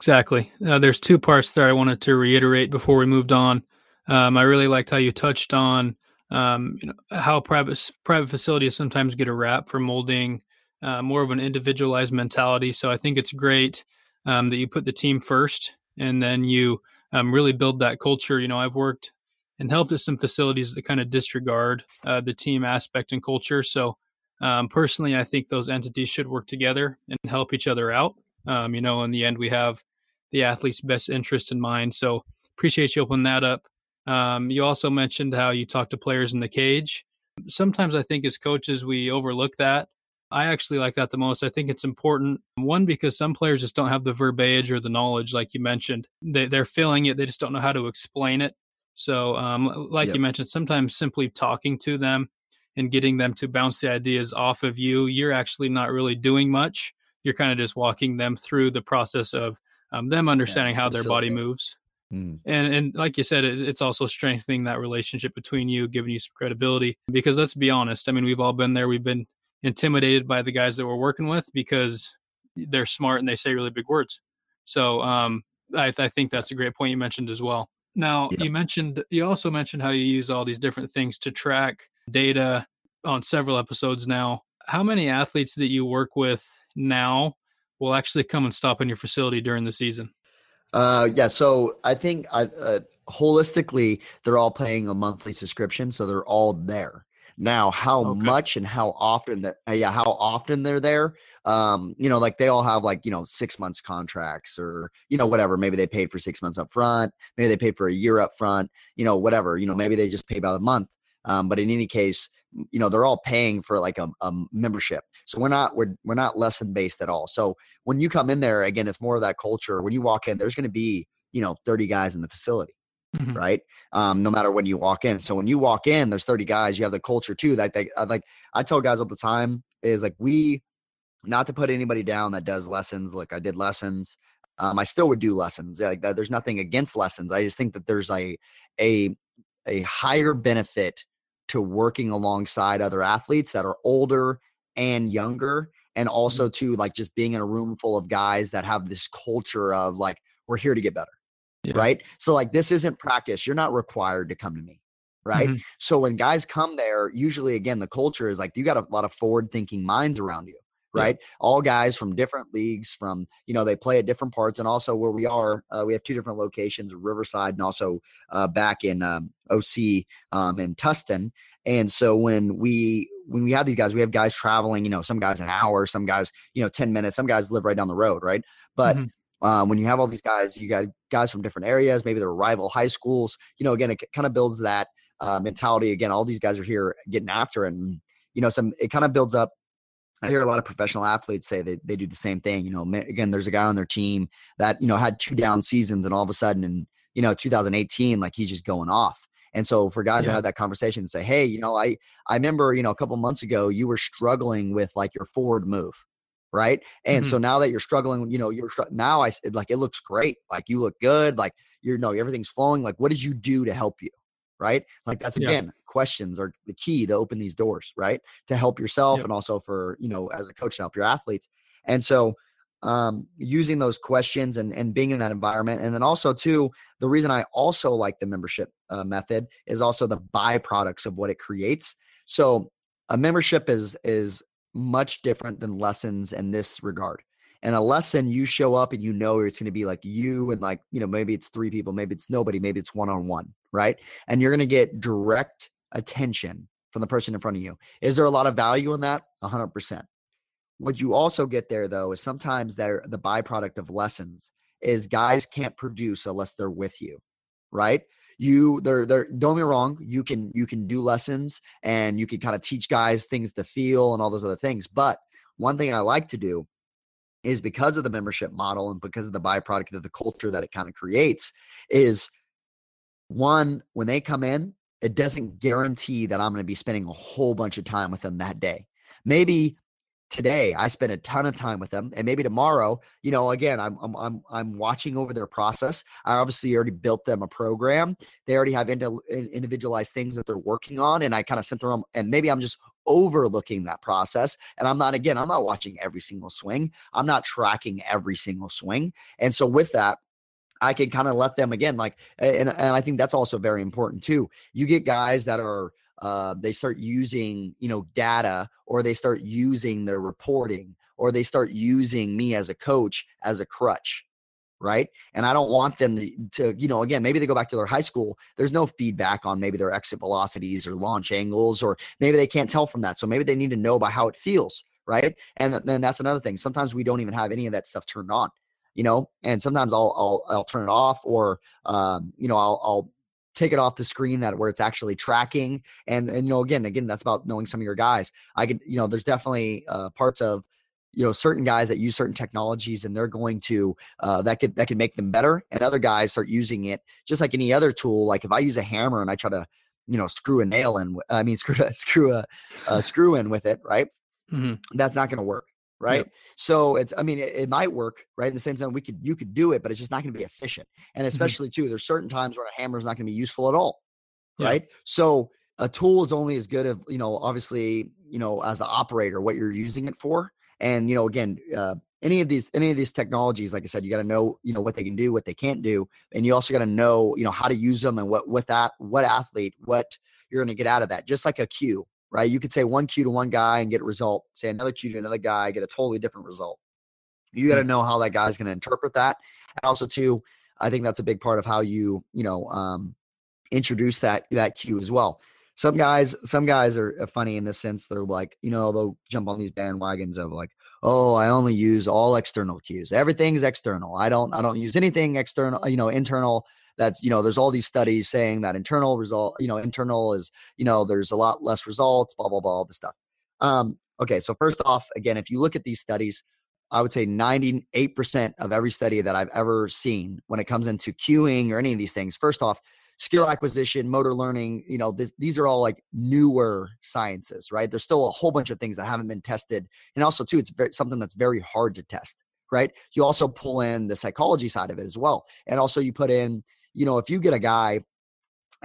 Exactly. Uh, there's two parts there i wanted to reiterate before we moved on um, i really liked how you touched on um, you know how private private facilities sometimes get a rap for molding uh, more of an individualized mentality. So I think it's great um, that you put the team first and then you um, really build that culture. You know, I've worked and helped at some facilities that kind of disregard uh, the team aspect and culture. So um, personally, I think those entities should work together and help each other out. Um, you know, in the end, we have the athlete's best interest in mind. So appreciate you opening that up. Um, you also mentioned how you talk to players in the cage. Sometimes I think as coaches, we overlook that. I actually like that the most. I think it's important. One, because some players just don't have the verbiage or the knowledge, like you mentioned. They, they're feeling it, they just don't know how to explain it. So, um, like yep. you mentioned, sometimes simply talking to them and getting them to bounce the ideas off of you, you're actually not really doing much. You're kind of just walking them through the process of um, them understanding yeah, how their body moves. Mm. And and like you said, it, it's also strengthening that relationship between you, giving you some credibility. Because let's be honest, I mean, we've all been there. We've been intimidated by the guys that we're working with because they're smart and they say really big words. So um, I, I think that's a great point you mentioned as well. Now yeah. you mentioned you also mentioned how you use all these different things to track data on several episodes now. How many athletes that you work with now will actually come and stop in your facility during the season? Uh, yeah, so I think I, uh, holistically they're all paying a monthly subscription, so they're all there. Now, how okay. much and how often that uh, yeah, how often they're there? Um, you know, like they all have like, you know, six months contracts or, you know, whatever. Maybe they paid for six months up front, maybe they paid for a year up front, you know, whatever. You know, maybe they just pay by the month. Um, but in any case, you know, they're all paying for like a, a membership. So we're not we're we're not lesson based at all. So when you come in there, again, it's more of that culture. When you walk in, there's gonna be, you know, 30 guys in the facility mm-hmm. right? Um, no matter when you walk in. So when you walk in, there's 30 guys. You have the culture too. That they, like I tell guys all the time is like we, not to put anybody down that does lessons. Like I did lessons. Um, I still would do lessons. Like that, there's nothing against lessons. I just think that there's a a a higher benefit to working alongside other athletes that are older and younger and mm-hmm. also to like just being in a room full of guys that have this culture of like we're here to get better yeah. right? So like this isn't practice. You're not required to come to me. Right. Mm-hmm. So when guys come there, usually again, the culture is like you got a lot of forward thinking minds around you right? Yeah. All guys from different leagues, from you know they play at different parts, and also where we are, uh, we have two different locations: Riverside and also uh, back in um, OC um, in Tustin. And so when we when we have these guys, we have guys traveling. You know, some guys an hour, some guys you know ten minutes, some guys live right down the road, right? But mm-hmm. Um, when you have all these guys, you got guys from different areas, maybe they're rival high schools. You know, again, it kind of builds that uh, mentality. Again, all these guys are here getting after, it and you know, some it kind of builds up. I hear a lot of professional athletes say that they do the same thing. You know, again, there's a guy on their team that you know had two down seasons, and all of a sudden, in you know 2018, like he's just going off. And so for guys yeah. that have that conversation and say, hey, you know, I I remember you know a couple months ago you were struggling with like your forward move right? And mm-hmm. so now that you're struggling, you know, you're now I said like it looks great, like you look good, like you know everything's flowing. Like what did you do to help you, right? Like that's again yeah. Questions are the key to open these doors, right? To help yourself yep. and also for you know as a coach to help your athletes. And so um, using those questions and, and being in that environment. And then also, too, the reason I also like the membership uh, method is also the byproducts of what it creates. So a membership is is much different than lessons in this regard. And a lesson, you show up and you know it's going to be like you and like, you know, maybe it's three people, maybe it's nobody, maybe it's one on one, right? And you're going to get direct attention from the person in front of you. Is there a lot of value in that? 100%. What you also get there, though, is sometimes they're the byproduct of lessons is guys can't produce unless they're with you, right? you they're they're don't be wrong you can you can do lessons and you can kind of teach guys things to feel and all those other things but one thing i like to do is because of the membership model and because of the byproduct of the culture that it kind of creates is one when they come in it doesn't guarantee that i'm going to be spending a whole bunch of time with them that day maybe today I spend a ton of time with them and maybe tomorrow, you know, again, I'm I'm I'm I'm watching over their process. I obviously already built them a program. They already have individualized things that they're working on and I kind of sent them and maybe I'm just overlooking that process and I'm not again, I'm not watching every single swing. I'm not tracking every single swing. And so with that, I can kind of let them again, like, and, and I think that's also very important too. You get guys that are uh, they start using you know data or they start using their reporting or they start using me as a coach as a crutch right? And i don't want them to, to, you know again maybe they go back to their high school there's no feedback on maybe their exit velocities or launch angles or maybe they can't tell from that so maybe they need to know by how it feels right? And then that's another thing sometimes we don't even have any of that stuff turned on you know and sometimes i'll i'll, I'll turn it off or um, you know i'll i'll take it off the screen that where it's actually tracking. And and you know again again that's about knowing some of your guys. I could you know there's definitely uh, parts of you know certain guys that use certain technologies and they're going to uh, that could that could make them better and other guys start using it just like any other tool. Like if i use a hammer and i try to you know screw a nail in i mean screw a screw a, a screw in with it right? Mm-hmm. that's not going to work right yep. so it's i mean it, it, might work right in the same sense we could you could do it but it's just not going to be efficient and mm-hmm. especially mm-hmm. too there's certain times where a hammer is not going to be useful at all right so a tool is only as good of you know obviously you know as an operator what you're using it for and you know, again, uh, any of these any of these technologies, like I said, you got to know you know what they can do, what they can't do, and you also got to know you know how to use them and what what that what athlete what you're going to get out of that. Just like a cue, right? You could say one cue to one guy and get a result. Say another cue to another guy, get a totally different result. You got to mm. know how that guy's going to interpret that, and also too, I think that's a big part of how you you know um, introduce that that cue as well some guys some guys are uh, funny in the sense they're like you know they'll jump on these bandwagons of like oh i only use all external cues everything's external i don't i don't use anything external you know internal that's you know there's all these studies saying that internal result you know internal is you know there's a lot less results blah blah blah all this stuff um okay so first off again if you look at these studies i would say 98% of every study that i've ever seen when it comes into cueing or any of these things first off skill acquisition, motor learning, you know, this, these are all like newer sciences, right? There's still a whole bunch of things that haven't been tested. And also, too, it's very, something that's very hard to test, right? You also pull in the psychology side of it as well. And also, you put in, you know, if you get a guy,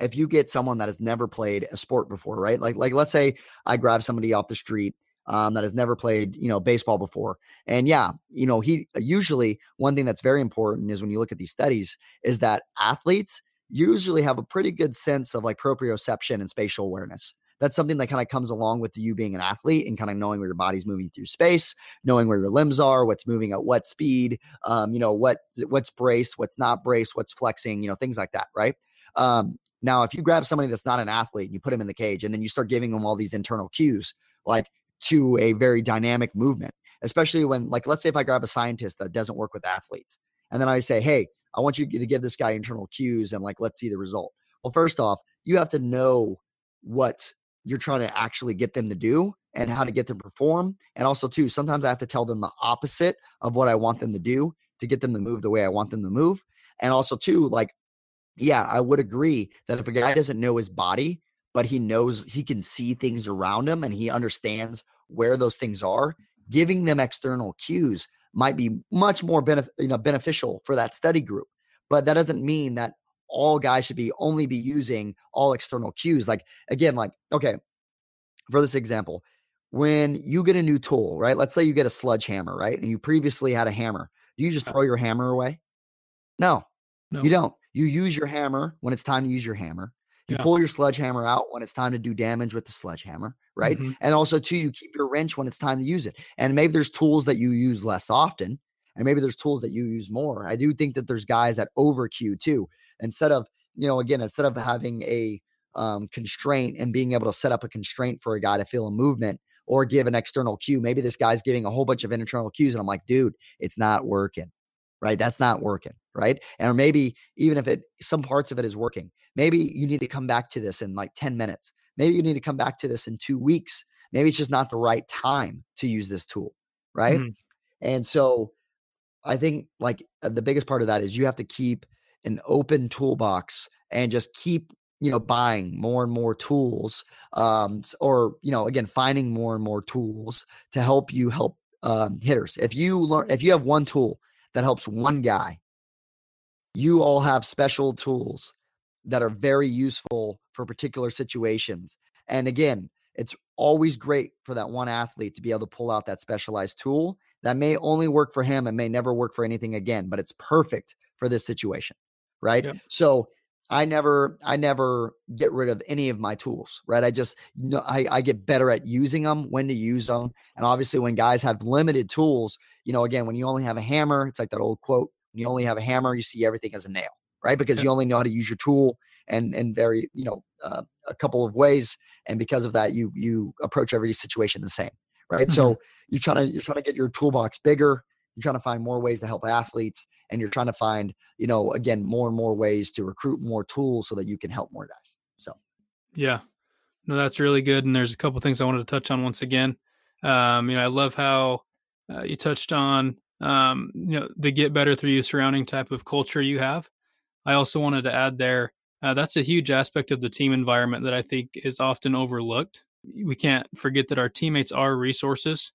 if you get someone that has never played a sport before, right? Like, like let's say I grab somebody off the street um, that has never played, you know, baseball before. And yeah, you know, he usually one thing that's very important is when you look at these studies is that athletes usually have a pretty good sense of like proprioception and spatial awareness. That's something that kind of comes along with you being an athlete and kind of knowing where your body's moving through space, knowing where your limbs are, what's moving at what speed, um, you know, what what's braced, what's not braced, what's flexing, you know, things like that, right? Um, now, if you grab somebody that's not an athlete and you put them in the cage and then you start giving them all these internal cues, like to a very dynamic movement, especially when, like, let's say if I grab a scientist that doesn't work with athletes, and then I say, hey, I want you to give this guy internal cues and like, let's see the result. Well, first off, you have to know what you're trying to actually get them to do and how to mm-hmm. get them to perform. And also, too, sometimes I have to tell them the opposite of what I want them to do to get them to move the way I want them to move. And also, too, like, yeah, I would agree that if a guy doesn't know his body, but he knows he can see things around him and he understands where those things are, giving them external cues might be much more benef- you know, beneficial for that study group. But that doesn't mean that all guys should be only be using all external cues. Like again, like, okay, for this example, when you get a new tool, right? Let's say you get a sledgehammer, right? And you previously had a hammer. Do you just throw your hammer away? No, no. you don't. You use your hammer when it's time to use your hammer. You yeah. pull your sledgehammer out when it's time to do damage with the sledgehammer, right? Mm-hmm. And also, too, you keep your wrench when it's time to use it. And maybe there's tools that you use less often, and maybe there's tools that you use more. I do think that there's guys that over cue too. Instead of, you know, again, instead of having a um, constraint and being able to set up a constraint for a guy to feel a movement or give an external cue, maybe this guy's giving a whole bunch of internal cues, and I'm like, dude, it's not working right? That's not working, right? And maybe even if it some parts of it is working, maybe you need to come back to this in like 10 minutes. Maybe you need to come back to this in 2 weeks. Maybe it's just not the right time to use this tool, right? Mm-hmm. And so I think like uh, the biggest part of that is you have to keep an open toolbox and just keep you know buying more and more tools um or you know again finding more and more tools to help you help um hitters if you learn if you have one tool that helps one guy. You all have special tools that are very useful for particular situations. And again, it's always great for that one athlete to be able to pull out that specialized tool that may only work for him and may never work for anything again, but it's perfect for this situation. Right. Yep. So I never, I never get rid of any of my tools, right? I just, you know, I, I get better at using them, when to use them. And obviously, when guys have limited tools, you know, again, when you only have a hammer, it's like that old quote when you only have a hammer, you see everything as a nail, right? Because you only know how to use your tool and, and very, you know, uh, a couple of ways. And because of that, you, you approach every situation the same, right? Mm-hmm. So you're trying to, you're trying to get your toolbox bigger. You're trying to find more ways to help athletes and you're trying to find, you know, again, more and more ways to recruit more tools so that you can help more guys. So, yeah, no, that's really good. And there's a couple things I wanted to touch on once again. Um, you know, I love how uh, you touched on, um, you know, the get better through you surrounding type of culture you have. I also wanted to add there, uh, that's a huge aspect of the team environment that I think is often overlooked. We can't forget that our teammates are resources.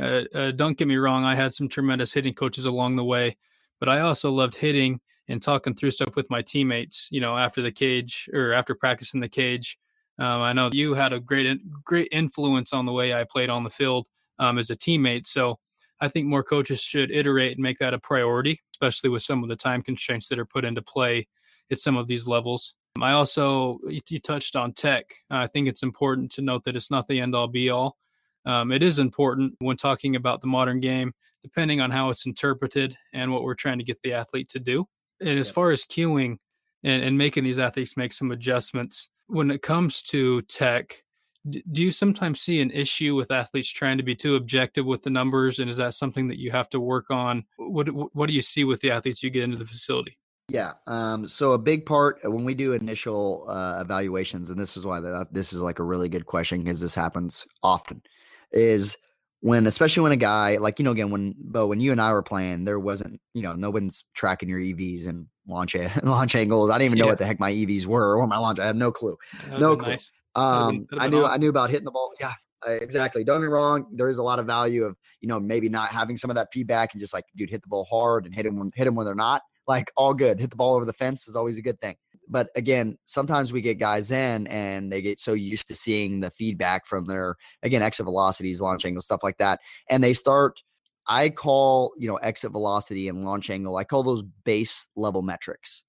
Uh, uh, don't get me wrong, I had some tremendous hitting coaches along the way but I also loved hitting and talking through stuff with my teammates. You know, after the cage or after practicing the cage. Um, I know you had a great great influence on the way I played on the field um, as a teammate. So I think more coaches should iterate and make that a priority, especially with some of the time constraints that are put into play at some of these levels. I also you touched on tech. I think it's important to note that it's not the end all be all. Um, it is important when talking about the modern game depending on how it's interpreted and what we're trying to get the athlete to do. And as far as cueing and, and making these athletes make some adjustments, when it comes to tech, do you sometimes see an issue with athletes trying to be too objective with the numbers? And is that something that you have to work on? What what do you see with the athletes you get into the facility? Yeah um, so a big part uh, when we do initial uh, evaluations and this is why this is like a really good question because this happens often is when especially when a guy like you know again when Beau when you and I were playing there wasn't you know no one's tracking your EVs and launch launch angles. I didn't even know what the heck my EVs were or my launch I have no clue. No clue. nice. um I knew awesome. I knew about hitting the ball yeah exactly. Don't get me wrong there is a lot of value of you know maybe not having some of that feedback and just like dude hit the ball hard and hit him hit them when they're not like all good. Hit the ball over the fence is always a good thing but again, sometimes we get guys in and they get so used to seeing the feedback from their again exit velocities, launch angle, stuff like that, and they start. I call you know exit velocity and launch angle. I call those base level metrics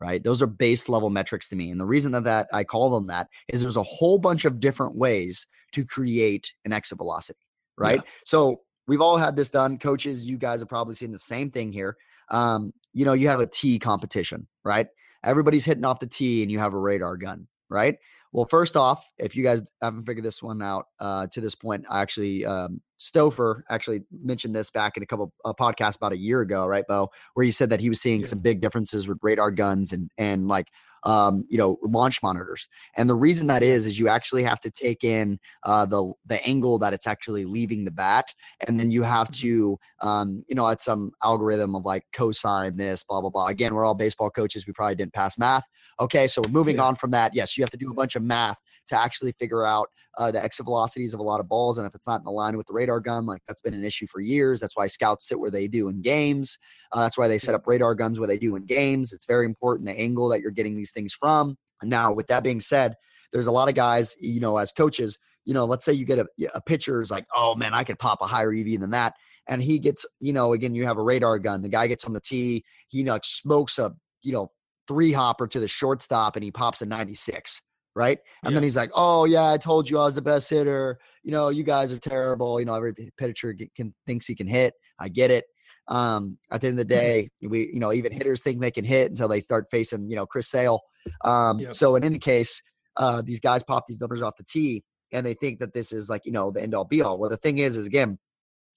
right? Those are base level metrics to me. And the reason that, that I call them that is there's a whole bunch of different ways to create an exit velocity, right? Yeah. So we've all had this done. Coaches, you guys have probably seen the same thing here. Um, you know, you have a T competition, right? Everybody's hitting off the tee and you have a radar gun, right? Well, first off, if you guys haven't figured this one out uh, to this point, I actually um, Stouffer actually mentioned this back in a couple of podcasts about a year ago, right, Beau, where he said that he was seeing yeah. some big differences with radar guns and and like um, you know, launch monitors. And the reason that is, is you actually have to take in uh, the the angle that it's actually leaving the bat, and then you have mm-hmm. to, um, you know, at some algorithm of like cosine this, blah blah blah. Again, we're all baseball coaches. We probably didn't pass math. Okay, so we're moving yeah. on from that. Yes, you have to do a bunch of math to actually figure out uh, the exit velocities of a lot of balls. And if it's not in line with the radar gun, like that's been an issue for years. That's why scouts sit where they do in games. Uh, that's why they set up radar guns where they do in games. It's very important the angle that you're getting these things from. Now, with that being said, there's a lot of guys, you know, as coaches, you know, let's say you get a, a is like, oh man, I could pop a higher EV than that. And he gets, you know, again, you have a radar gun. The guy gets on the tee, he you know, smokes a, you know, three hopper to the shortstop and he pops a 96 right? And yeah. then he's like, "Oh yeah, I told you I was the best hitter. You know, you guys are terrible. You know, every pitcher can, thinks he can hit. I get it. Um, at the end of the mm-hmm. day, we you know even hitters think they can hit until they start facing you know Chris Sale. Um, yep. so in any case, uh, these guys pop these numbers off the tee and they think that this is like you know the end all be all. Well, the thing is, is again,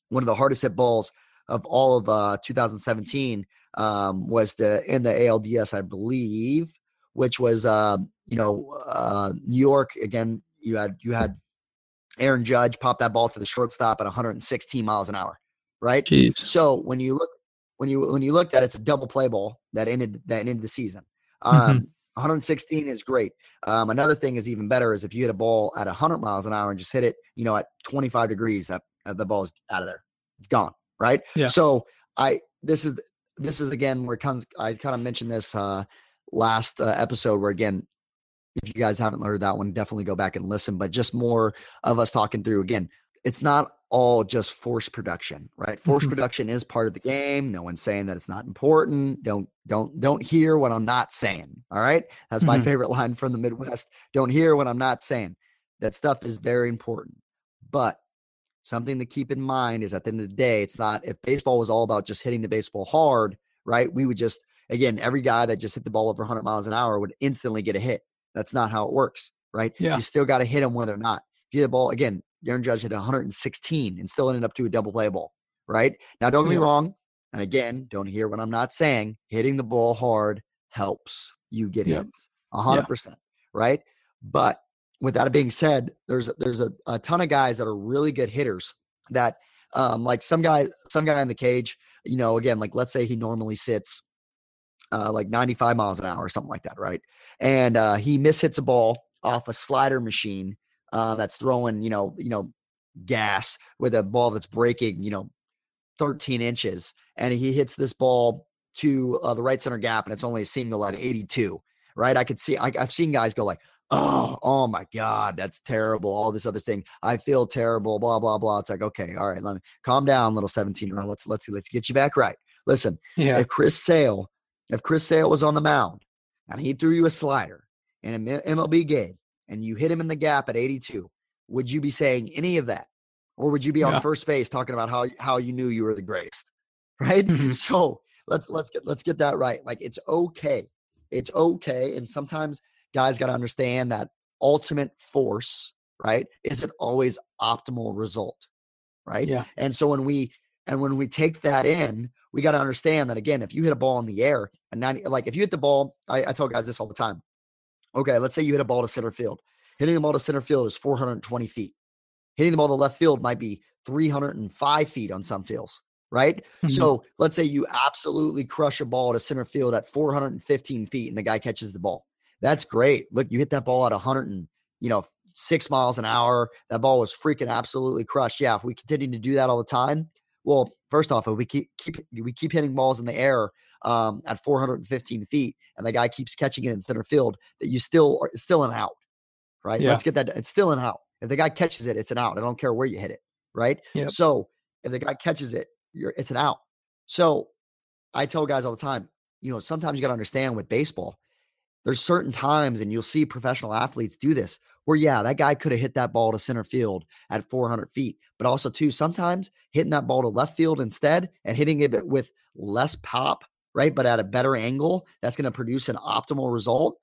one of the hardest hit balls of all of uh, 2017 um, was the in the ALDS, I believe which was uh, you know uh, New York again. You had you had Aaron Judge pop that ball to the shortstop at 116 miles an hour, right? Jeez. So when you look when you when you looked at it, it's a double play ball that ended that ended the season. Mm-hmm. Um, mm-hmm. 116 is great. Um, another thing is even better is if you hit a ball at 100 miles an hour and just hit it, you know, at 25 degrees, that, that the ball is out of there. It's gone, right? Yeah. So I this is this is again where it comes. I kind of mentioned this uh, last uh, episode where again if you guys haven't heard that one definitely go back and listen but just more of us talking through again it's not all just force production, right? Force Mhm. production is part of the game. No one's saying that it's not important. Don't don't don't hear what I'm not saying. All right? That's my Mhm. favorite line from the Midwest. Don't hear what I'm not saying. That stuff is very important. But something to keep in mind is at the end of the day, it's not if baseball was all about just hitting the baseball hard, right? We would just again, every guy that just hit the ball over 100 miles an hour would instantly get a hit. That's not how it works, right? Yeah. You still got to hit them when they're not. If you hit the ball again, Aaron Judge hit 116 and still ended up to a double play ball, right? Now, don't get me wrong. And again, don't hear what I'm not saying. Hitting the ball hard helps you get hits, hundred percent, right? But with that being said, there's there's a, a ton of guys that are really good hitters that um like some guy some guy in the cage, you know, again, like let's say he normally sits uh, like 95 miles an hour or something like that, right? And uh, he mishits a ball off a slider machine uh, that's throwing, you know, you know, gas with a ball that's breaking, you know, 13 inches, and he hits this ball to uh, the right center gap, and it's only a single at 82, right? I could see, I, I've seen guys go like, oh, oh my God, that's terrible. All this other thing, I feel terrible, blah, blah, blah. It's like, okay, all right, let me calm down, little 17 year old. Let's, let's, let's get you back right. Listen, Yeah. if Chris Sale, if Chris Sale was on the mound and he threw you a slider in an MLB game and you hit him in the gap at 82, would you be saying any of that? Or would you be on first base talking about how how you knew you were the greatest? Right? Mhm. So let's let's get let's get that right. Like it's okay. It's okay. And sometimes guys got to understand that ultimate force, right, isn't always optimal result. Right. Yeah. And so when we and when we take that in, we got to understand that again, if you hit a ball in the air and 90, like if you hit the ball, I, I tell guys this all the time. Okay, let's say you hit a ball to center field. Hitting the ball to center field is 420 feet. Hitting the ball to left field might be 305 feet on some fields, right? Mhm. So let's say you absolutely crush a ball to center field at 415 feet and the guy catches the ball. That's great. Look, you hit that ball at 100 and, you know, six miles an hour. That ball was freaking absolutely crushed. Yeah, if we continue to do that all the time, well, first off, if we keep, keep we keep hitting balls in the air um, at 415 feet, and the guy keeps catching it in center field, that you still are still an out, right? Yeah. Let's get that. It's still an out. If the guy catches it, it's an out. I don't care where you hit it, right? Yep. So if the guy catches it, you're it's an out. So I tell guys all the time, you know, sometimes you got to understand with baseball, there's certain times, and you'll see professional athletes do this, where yeah, that guy could have hit that ball to center field at 400 feet, but also too sometimes hitting that ball to left field instead and hitting it with less pop, right, but at a better angle, that's going to produce an optimal result.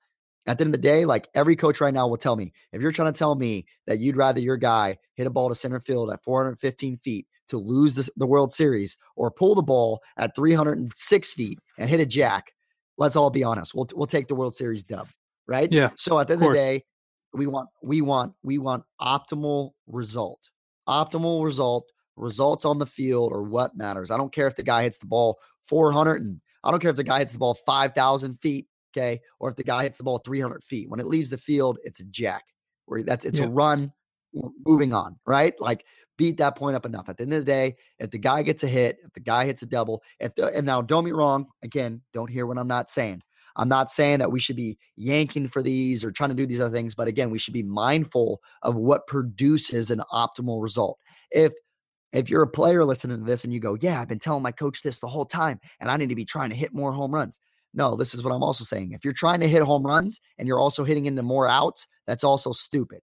At the end of the day, like every coach right now will tell me, if you're trying to tell me that you'd rather your guy hit a ball to center field at 415 feet to lose this, the World Series or pull the ball at 306 feet and hit a jack, let's all be honest. We'll we'll take the World Series dub, right? Yeah, So at the end of the day, we want we want we want optimal result. Optimal result, results on the field or what matters. I don't care if the guy hits the ball 400 and I don't care if the guy hits the ball 5,000 feet, okay, or if the guy hits the ball 300 feet. When it leaves the field, it's a jack. Where that's it's Yeah. a run. Moving on, right? Like beat that point up enough. At the end of the day, if the guy gets a hit, if the guy hits a double, if the, and now don't be wrong, again, don't hear what I'm not saying. I'm not saying that we should be yanking for these or trying to do these other things, but again, we should be mindful of what produces an optimal result. If if you're a player listening to this and you go, "Yeah, I've been telling my coach this the whole time and I need to be trying to hit more home runs." No, this is what I'm also saying. If you're trying to hit home runs and you're also hitting into more outs, that's also stupid.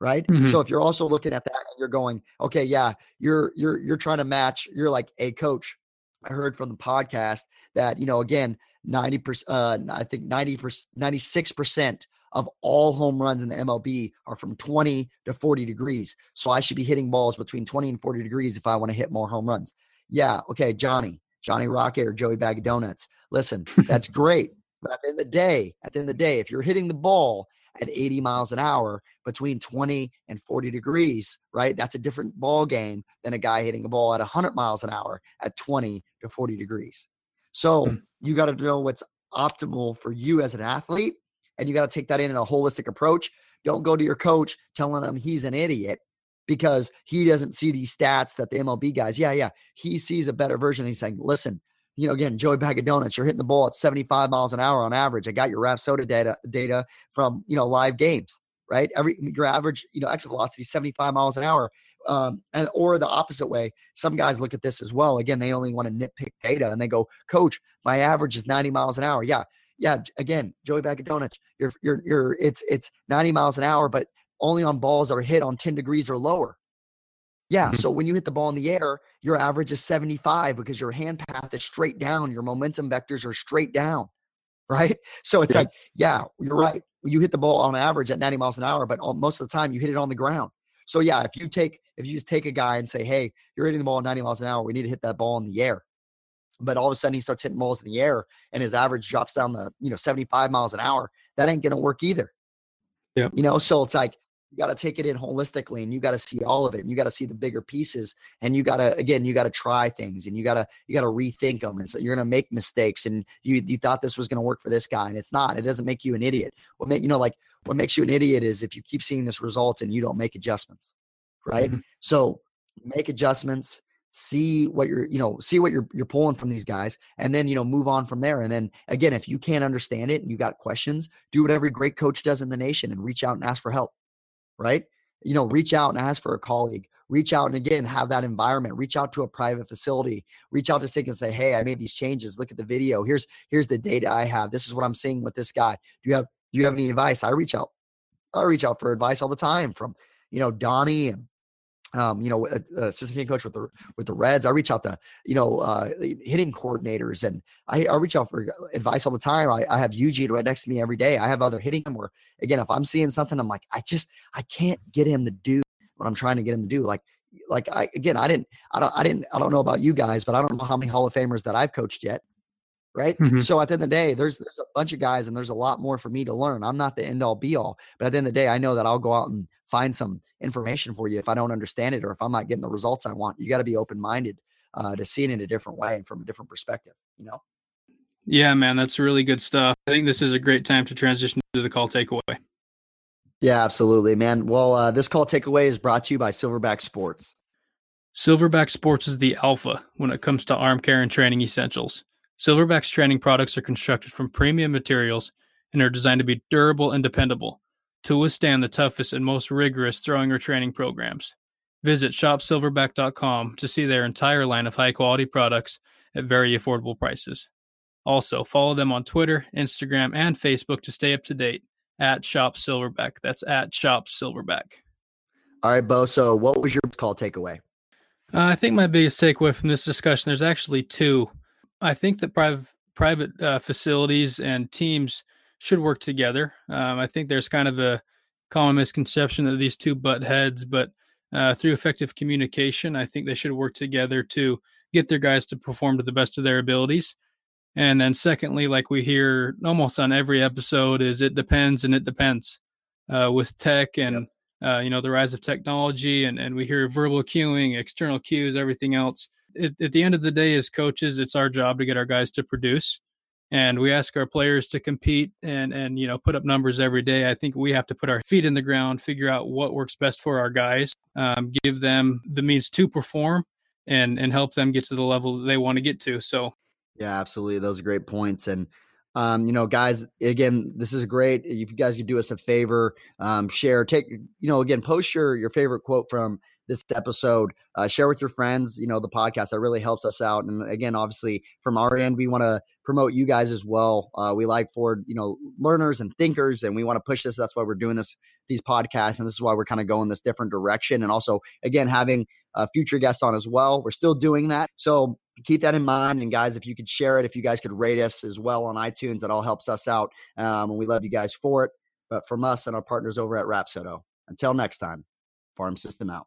Right? Mhm. So if you're also looking at that and you're going, "Okay, yeah, you're you're you're trying to match, you're like, "Hey coach, I heard from the podcast that, you know, again, 90%, uh, I think 90%, 96% of all home runs in the MLB are from 20 to 40 degrees. So I should be hitting balls between 20 and 40 degrees if I want to hit more home runs. Yeah. Okay. Johnny, Johnny Rocket or Joey Bag of Donuts. Listen, that's great. But at the end of the day, at the end of the day, if you're hitting the ball at 80 miles an hour between 20 and 40 degrees, right? That's a different ball game than a guy hitting a ball at 100 miles an hour at 20 to 40 degrees. So Hmm. you got to know what's optimal for you as an athlete, and you got to take that in in a holistic approach. Don't go to your coach telling him he's an idiot because he doesn't see these stats that the MLB guys. Yeah, yeah, he sees a better version. He's saying, listen, you know, again, Joey Bag of Donuts, you're hitting the ball at 75 miles an hour on average. I got your Rapsodo data data from you know live games, right? Every your average, you know, exit velocity is 75 miles an hour. um, and or the opposite way. Some guys look at this as well. Again, they only want to nitpick data and they go, Coach, my average is 90 miles an hour. Yeah, yeah. Again, Joey Bag of Donuts, you're you're you're it's it's 90 miles an hour, but only on balls that are hit on 10 degrees or lower. Yeah. Mm-hmm. So when you hit the ball in the air, your average is 75 because your hand path is straight down. Your momentum vectors are straight down. Right. So it's yeah. like, yeah, you're right. You hit the ball on average at 90 miles an hour, but most of the time you hit it on the ground. So yeah, if you take if you just take a guy and say, hey, you're hitting the ball at 90 miles an hour, we need to hit that ball in the air. But all of a sudden he starts hitting balls in the air and his average drops down the, you know, 75 miles an hour. That ain't gonna work either. Yeah. You know, so it's like you got to take it in holistically and you got to see all of it and you got to see the bigger pieces and you got to again you got to try things and you got to you got to rethink them and so you're going to make mistakes and you you thought this was going to work for this guy and it's not it doesn't make you an idiot. What make you know like what makes you an idiot is if you keep seeing this results and you don't make adjustments right? Mm-hmm. so make adjustments see what you're you know see what you're you're pulling from these guys and then you know move on from there and then again if you can't understand it and you got questions do what every great coach does in the nation and reach out and ask for help right? You know, reach out and ask for a colleague. Reach out and again have that environment. Reach out to a private facility. Reach out to Sig and say, "Hey, I made these changes. Look at the video. Here's here's the data I have. This is what I'm seeing with this guy. Do you have do you have any advice?" I reach out. I reach out for advice all the time from you know Donnie and um, you know, assistant coach with the with the Reds. I reach out to you know uh, hitting coordinators, and I, I reach out for advice all the time. I, I have Eugene right next to me every day. I have other hitting where again, if I'm seeing something, I'm like, I just I can't get him to do what I'm trying to get him to do. Like like I again, I didn't I don't I didn't I don't know about you guys, but I don't know how many Hall of Famers that I've coached yet. Right. Mm-hmm. So at the end of the day, there's there's a bunch of guys and there's a lot more for me to learn. I'm not the end all be all, but at the end of the day, I know that I'll go out and find some information for you if I don't understand it or if I'm not getting the results I want. You got to be open minded uh, to see it in a different way and from a different perspective. You know. Yeah, man, that's really good stuff. I think this is a great time to transition to the call takeaway. Yeah, absolutely, man. Well, uh, this call takeaway is brought to you by Silverback Sports. Silverback Sports is the alpha when it comes to arm care and training essentials. Silverback's training products are constructed from premium materials and are designed to be durable and dependable to withstand the toughest and most rigorous throwing or training programs. Visit shopsilverback.com to see their entire line of high quality products at very affordable prices. Also, follow them on Twitter, Instagram, and Facebook to stay up to date at Shop Silverback. That's at Shop Silverback. All right, Beau. So, what was your call takeaway? Uh, I think my biggest takeaway from this discussion, there's actually two. I think that private private uh, facilities and teams should work together. Um, I think there's kind of a common misconception that these two butt heads, but uh, through effective communication, I think they should work together to get their guys to perform to the best of their abilities. And then, secondly, like we hear almost on every episode, is it depends and it depends uh, with tech and yep. uh, you know the rise of technology, and and we hear verbal cueing, external cues, everything else. It, at the end of the day, as coaches, it's our job to get our guys to produce and we ask our players to compete and and you know put up numbers every day. I think we have to put our feet in the ground figure out what works best for our guys um, give them the means to perform and and help them get to the level that they want to get to. So yeah absolutely. Those are great points. And um, you know, guys, again, this is great. If you guys could do us a favor, um, share, take, you know, again, post your your favorite quote from this episode. Uh, share with your friends, you know, the podcast. That really helps us out. And again, obviously, from our end, we want to promote you guys as well. Uh, we like for you know learners and thinkers, and we want to push this. That's why we're doing this these podcasts, and this is why we're kind of going this different direction. And also, again, having uh, future guests on as well. We're still doing that, so keep that in mind. And guys, if you could share it, if you guys could rate us as well on iTunes, that all helps us out. Um, and we love you guys for it. But from us and our partners over at Rapsodo, until next time, Farm System out.